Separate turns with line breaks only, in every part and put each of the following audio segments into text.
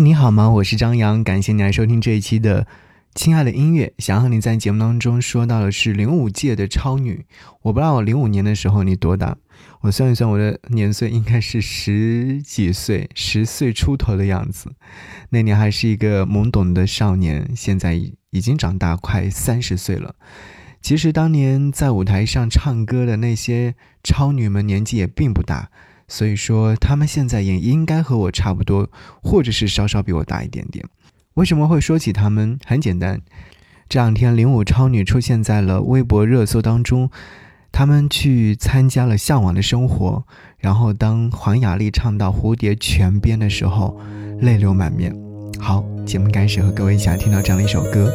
你好吗？我是张扬，感谢你来收听这一期的《亲爱的音乐》。想和你在节目当中说到的是零五届的超女。我不知道我零五年的时候你多大，我算一算我的年岁应该是十几岁，十岁出头的样子。那年还是一个懵懂的少年，现在已已经长大，快三十岁了。其实当年在舞台上唱歌的那些超女们年纪也并不大。所以说，他们现在也应该和我差不多，或者是稍稍比我大一点点。为什么会说起他们？很简单，这两天零五超女出现在了微博热搜当中，他们去参加了《向往的生活》，然后当黄雅莉唱到蝴蝶泉边的时候，泪流满面。好，节目开始，和各位一起来听到这样的一首歌。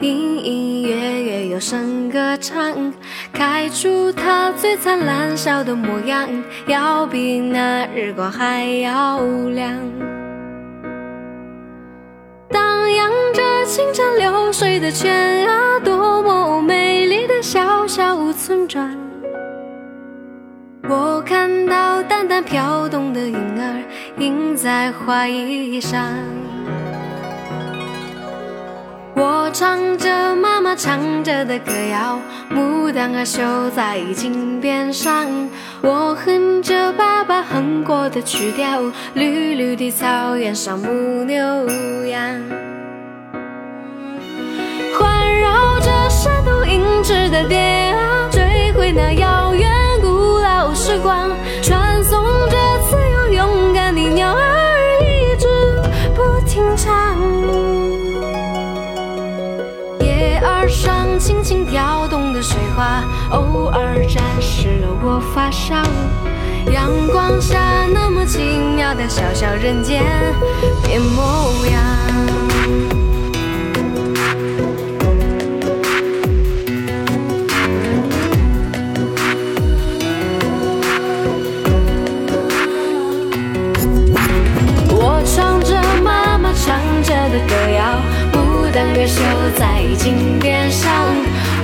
隐隐约约有声歌唱，开出它最灿烂笑的模样，要比那日光还要亮。荡漾着清澈流水的泉啊，多么美丽的小小村庄。我看到淡淡飘动的云儿，印在花衣上。我唱着妈妈唱着的歌谣，牡丹儿绣在金边上。我哼着爸爸哼过的曲调，绿绿的草原上牧牛羊，环绕着山头银枝的蝶啊，追回那遥远古老时光，水花，偶尔沾湿了我发梢。阳光下那么奇妙的小小人间变模样。月绣在金边上，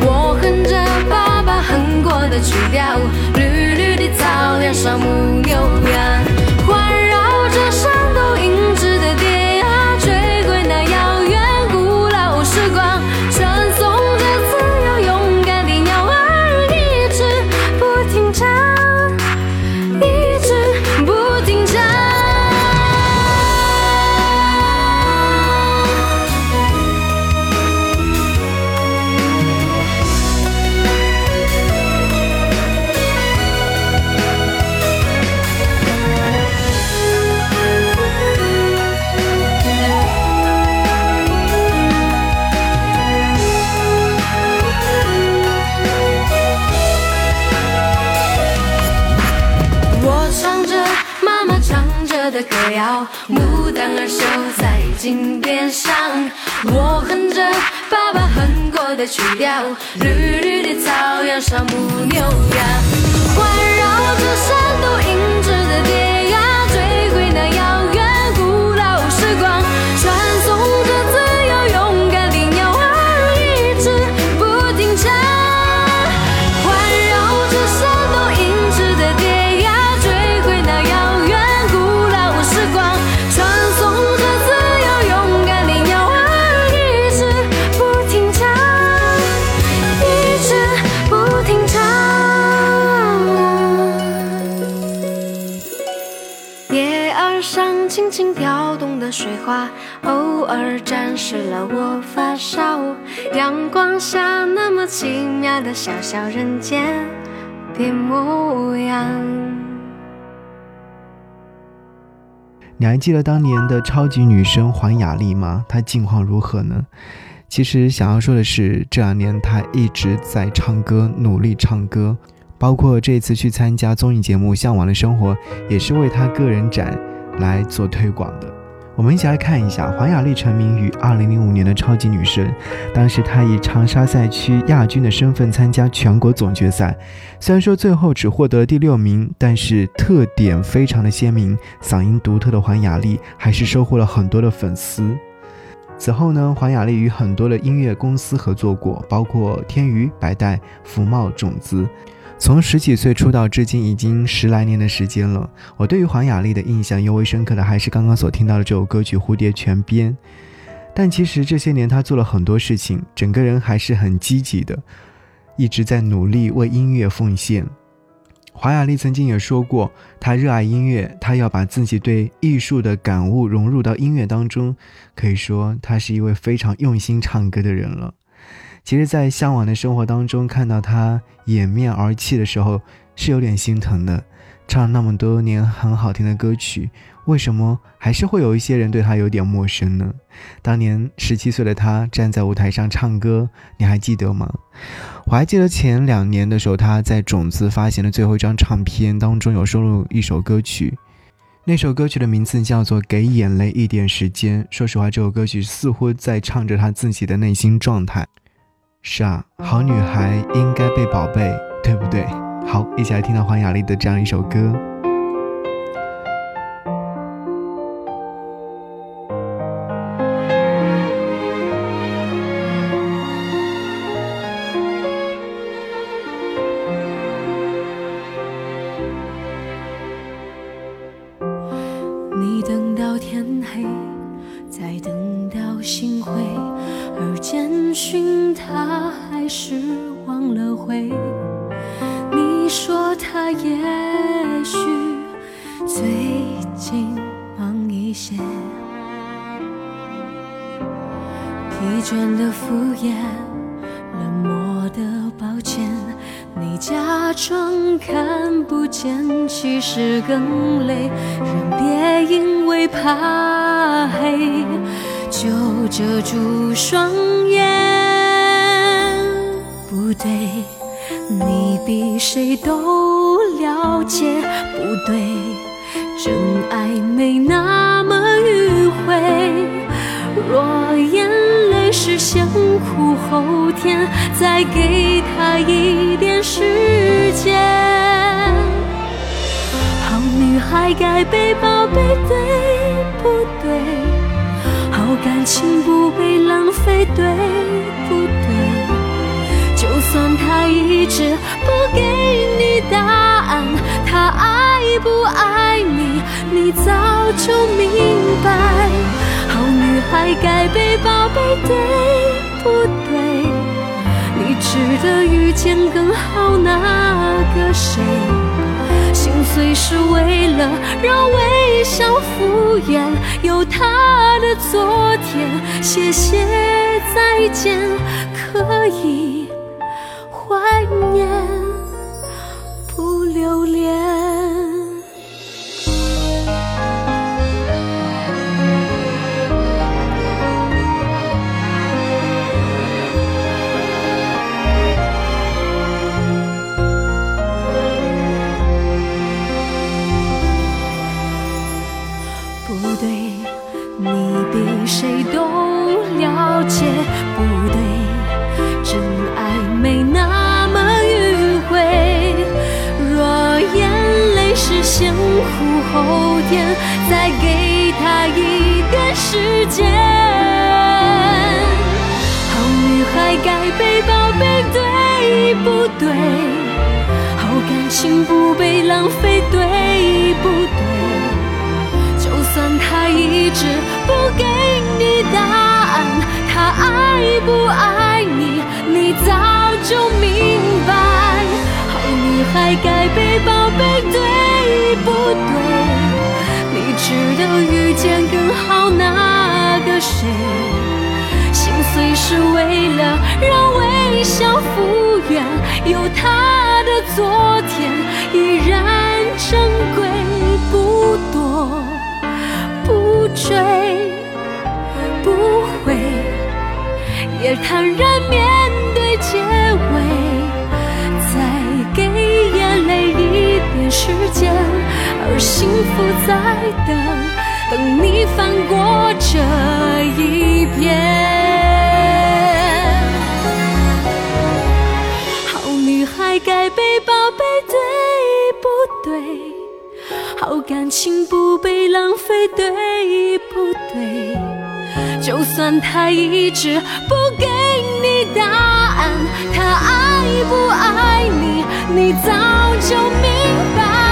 我哼着爸爸哼过的曲调，绿绿的草原上牧牛羊，牡丹儿绣在金边上，我哼着爸爸哼过的曲调，绿绿的草原上牧牛羊，耳上轻轻飘动的水花偶尔沾湿了我发梢，阳光下那么奇妙的小小人间变模样。
你还记得当年的超级女声黄雅莉吗？她近况如何呢？其实想要说的是，这两年她一直在唱歌，努力唱歌，包括这次去参加综艺节目《向往的生活》，也是为她个人展来做推广的。我们一起来看一下黄雅莉成名于2005年的超级女声，当时她以长沙赛区亚军的身份参加全国总决赛，虽然说最后只获得第六名，但是特点非常的鲜明，嗓音独特的黄雅莉还是收获了很多的粉丝。此后呢，黄雅莉与很多的音乐公司合作过，包括天娱、百代、福茂、种子。从十几岁出道至今，已经十来年的时间了。我对于黄雅莉的印象尤为深刻的，还是刚刚所听到的这首歌曲《蝴蝶泉边》。但其实这些年，她做了很多事情，整个人还是很积极的，一直在努力为音乐奉献。黄雅莉曾经也说过，她热爱音乐，她要把自己对艺术的感悟融入到音乐当中。可以说，她是一位非常用心唱歌的人了。其实，在向往的生活当中，看到他掩面而泣的时候，是有点心疼的。唱了那么多年很好听的歌曲，为什么还是会有一些人对他有点陌生呢？当年十七岁的他站在舞台上唱歌，你还记得吗？我还记得前两年的时候，他在种子发行的最后一张唱片当中有收录一首歌曲，那首歌曲的名字叫做《给眼泪一点时间》。说实话，这首歌曲似乎在唱着他自己的内心状态。是啊，好女孩应该被宝贝，对不对？好，一起来听到黄雅莉的这样一首歌。
倦的敷衍，冷漠的抱歉，你假装看不见，其实更累。人别因为怕黑就遮住双眼，不对。你比谁都了解，不对，真爱没那么迂回。若也是先苦后甜，再给他一点时间。好女孩该被宝贝，对不对？好感情不被浪费，对不对？就算他一直不给你答案，他爱不爱你，你早就明白。还该被宝贝，对不对？你值得遇见更好那个谁？心碎是为了让微笑敷衍，有他的昨天，谢谢再见，可以。怀念，再给他一点时间。好女孩该被宝贝，对不对？好感情不被浪费，对不对？就算他一直不给你答案，他爱不爱你，你早就明白。好女孩该被宝贝，对不对？值得遇见更好那个谁？心碎是为了让微笑复原，有他的昨天依然珍贵，不多。不追，不回，也坦然面对结尾。再给眼泪一点时间，而幸福在等等你翻过这一篇。好女孩该被宝贝，对不对？好感情不被浪费，对不对？就算他一直不给你答案，他爱不爱你，你早就明白。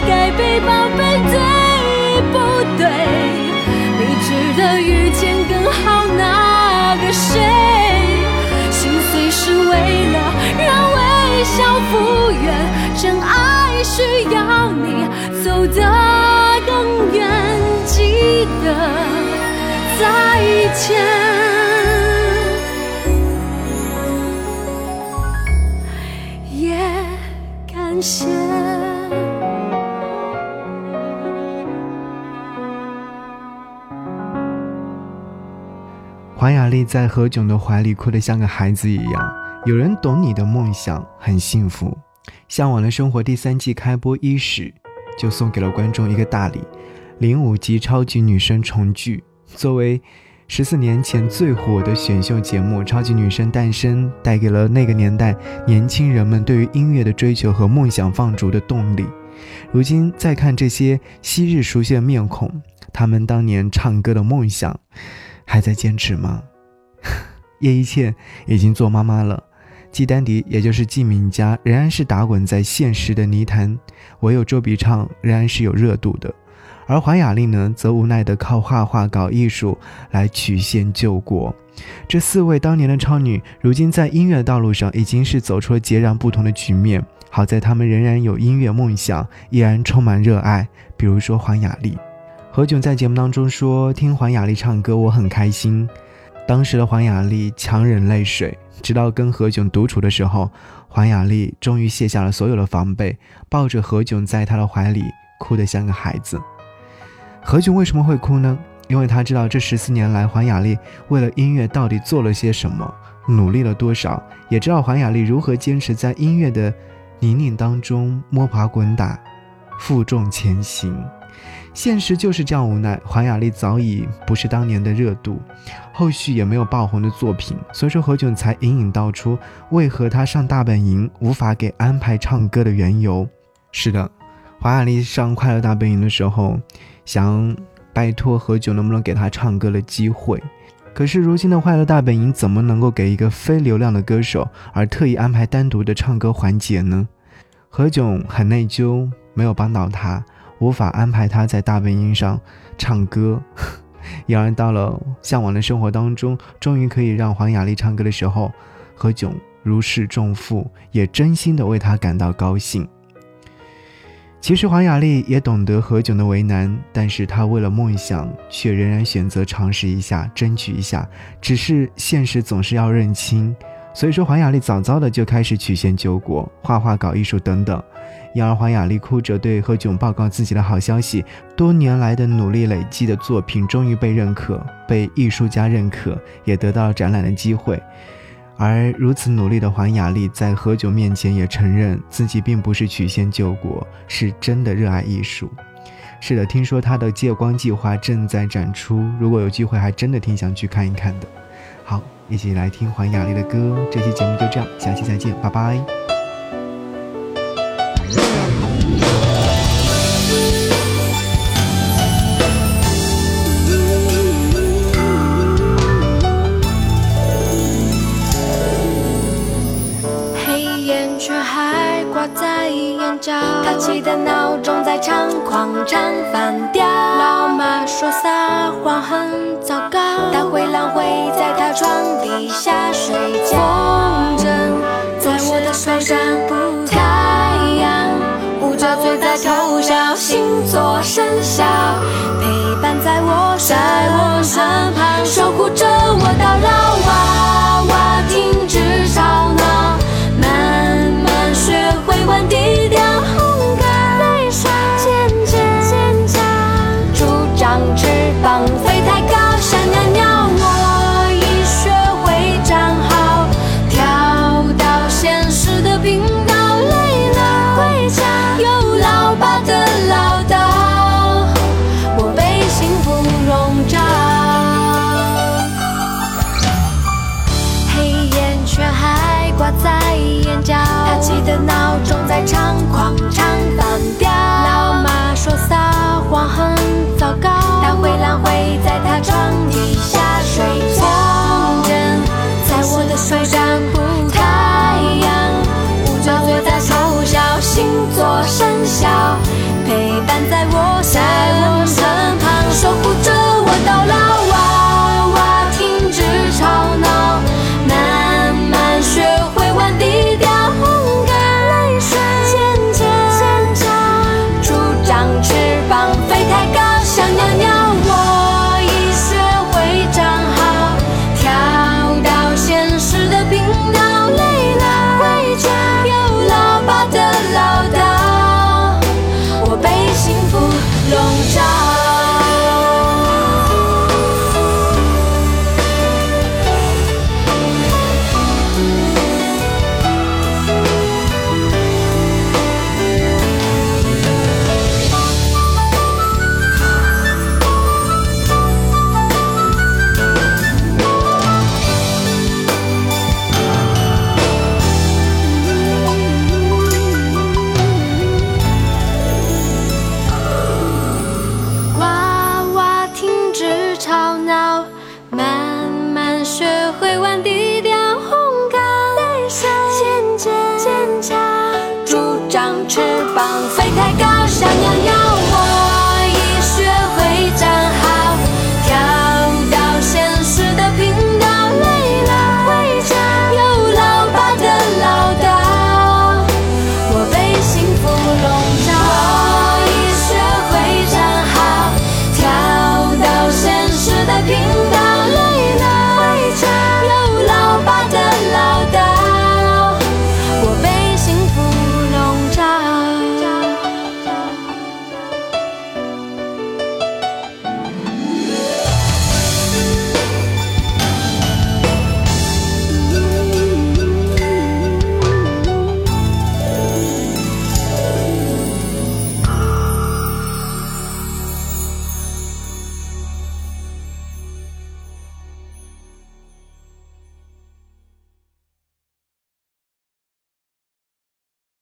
该被宝贝，对不对？你值得遇见更好那个谁。心碎是为了让微笑复原，真爱需要你走得更远，记得再见。
黄雅莉在何炅的怀里哭得像个孩子一样。有人懂你的梦想，很幸福。《向往的生活》第三季开播伊始，就送给了观众一个大礼：零五级超级女声重聚。作为十四年前最火的选秀节目《超级女声诞生》，带给了那个年代年轻人们对于音乐的追求和梦想放逐的动力。如今再看这些昔日熟悉的面孔，他们当年唱歌的梦想，还在坚持吗？叶一茜已经做妈妈了，季丹迪也就是季敏佳仍然是打滚在现实的泥潭，唯有周笔畅仍然是有热度的。而黄雅莉呢，则无奈地靠画画搞艺术来曲线救国。这四位当年的超女，如今在音乐道路上已经是走出了截然不同的局面。好在她们仍然有音乐梦想，依然充满热爱。比如说黄雅莉，何炅在节目当中说：“听黄雅莉唱歌，我很开心。”当时的黄雅莉强忍泪水，直到跟何炅独处的时候，黄雅莉终于卸下了所有的防备，抱着何炅在她的怀里，哭得像个孩子。何炅为什么会哭呢？因为他知道这十四年来黄雅莉为了音乐到底做了些什么，努力了多少，也知道黄雅莉如何坚持在音乐的泥泞当中摸爬滚打，负重前行。现实就是这样无奈，黄雅莉早已不是当年的热度，后续也没有爆红的作品，所以说何炅才隐隐道出为何他上大本营无法给安排唱歌的缘由。是的，黄雅莉上快乐大本营的时候，想拜托何炅能不能给她唱歌的机会，可是如今的快乐大本营怎么能够给一个非流量的歌手而特意安排单独的唱歌环节呢？何炅很内疚，没有帮到他。无法安排他在大本营上唱歌，然而到了向往的生活当中，终于可以让黄雅莉唱歌的时候，何炅如释重负，也真心的为她感到高兴。其实黄雅莉也懂得何炅的为难，但是她为了梦想，却仍然选择尝试一下，争取一下。只是现实总是要认清，所以说黄雅莉早早的就开始曲线救国，画画、搞艺术等等。然而黄雅莉哭着对何炅报告自己的好消息：多年来的努力累积的作品终于被认可，被艺术家认可，也得到了展览的机会。而如此努力的黄雅莉，在何炅面前也承认自己并不是曲线救国，是真的热爱艺术。是的，听说她的借光计划正在展出，如果有机会，还真的挺想去看一看的。好，一起来听黄雅莉的歌。这期节目就这样，下期再见，拜拜。
黑眼圈还挂在眼角，淘气的闹钟在长狂战翻掉。床底下睡觉。风筝在我的手上，太阳捂着嘴在偷笑，星座生肖陪伴在我身旁，守护着学会玩第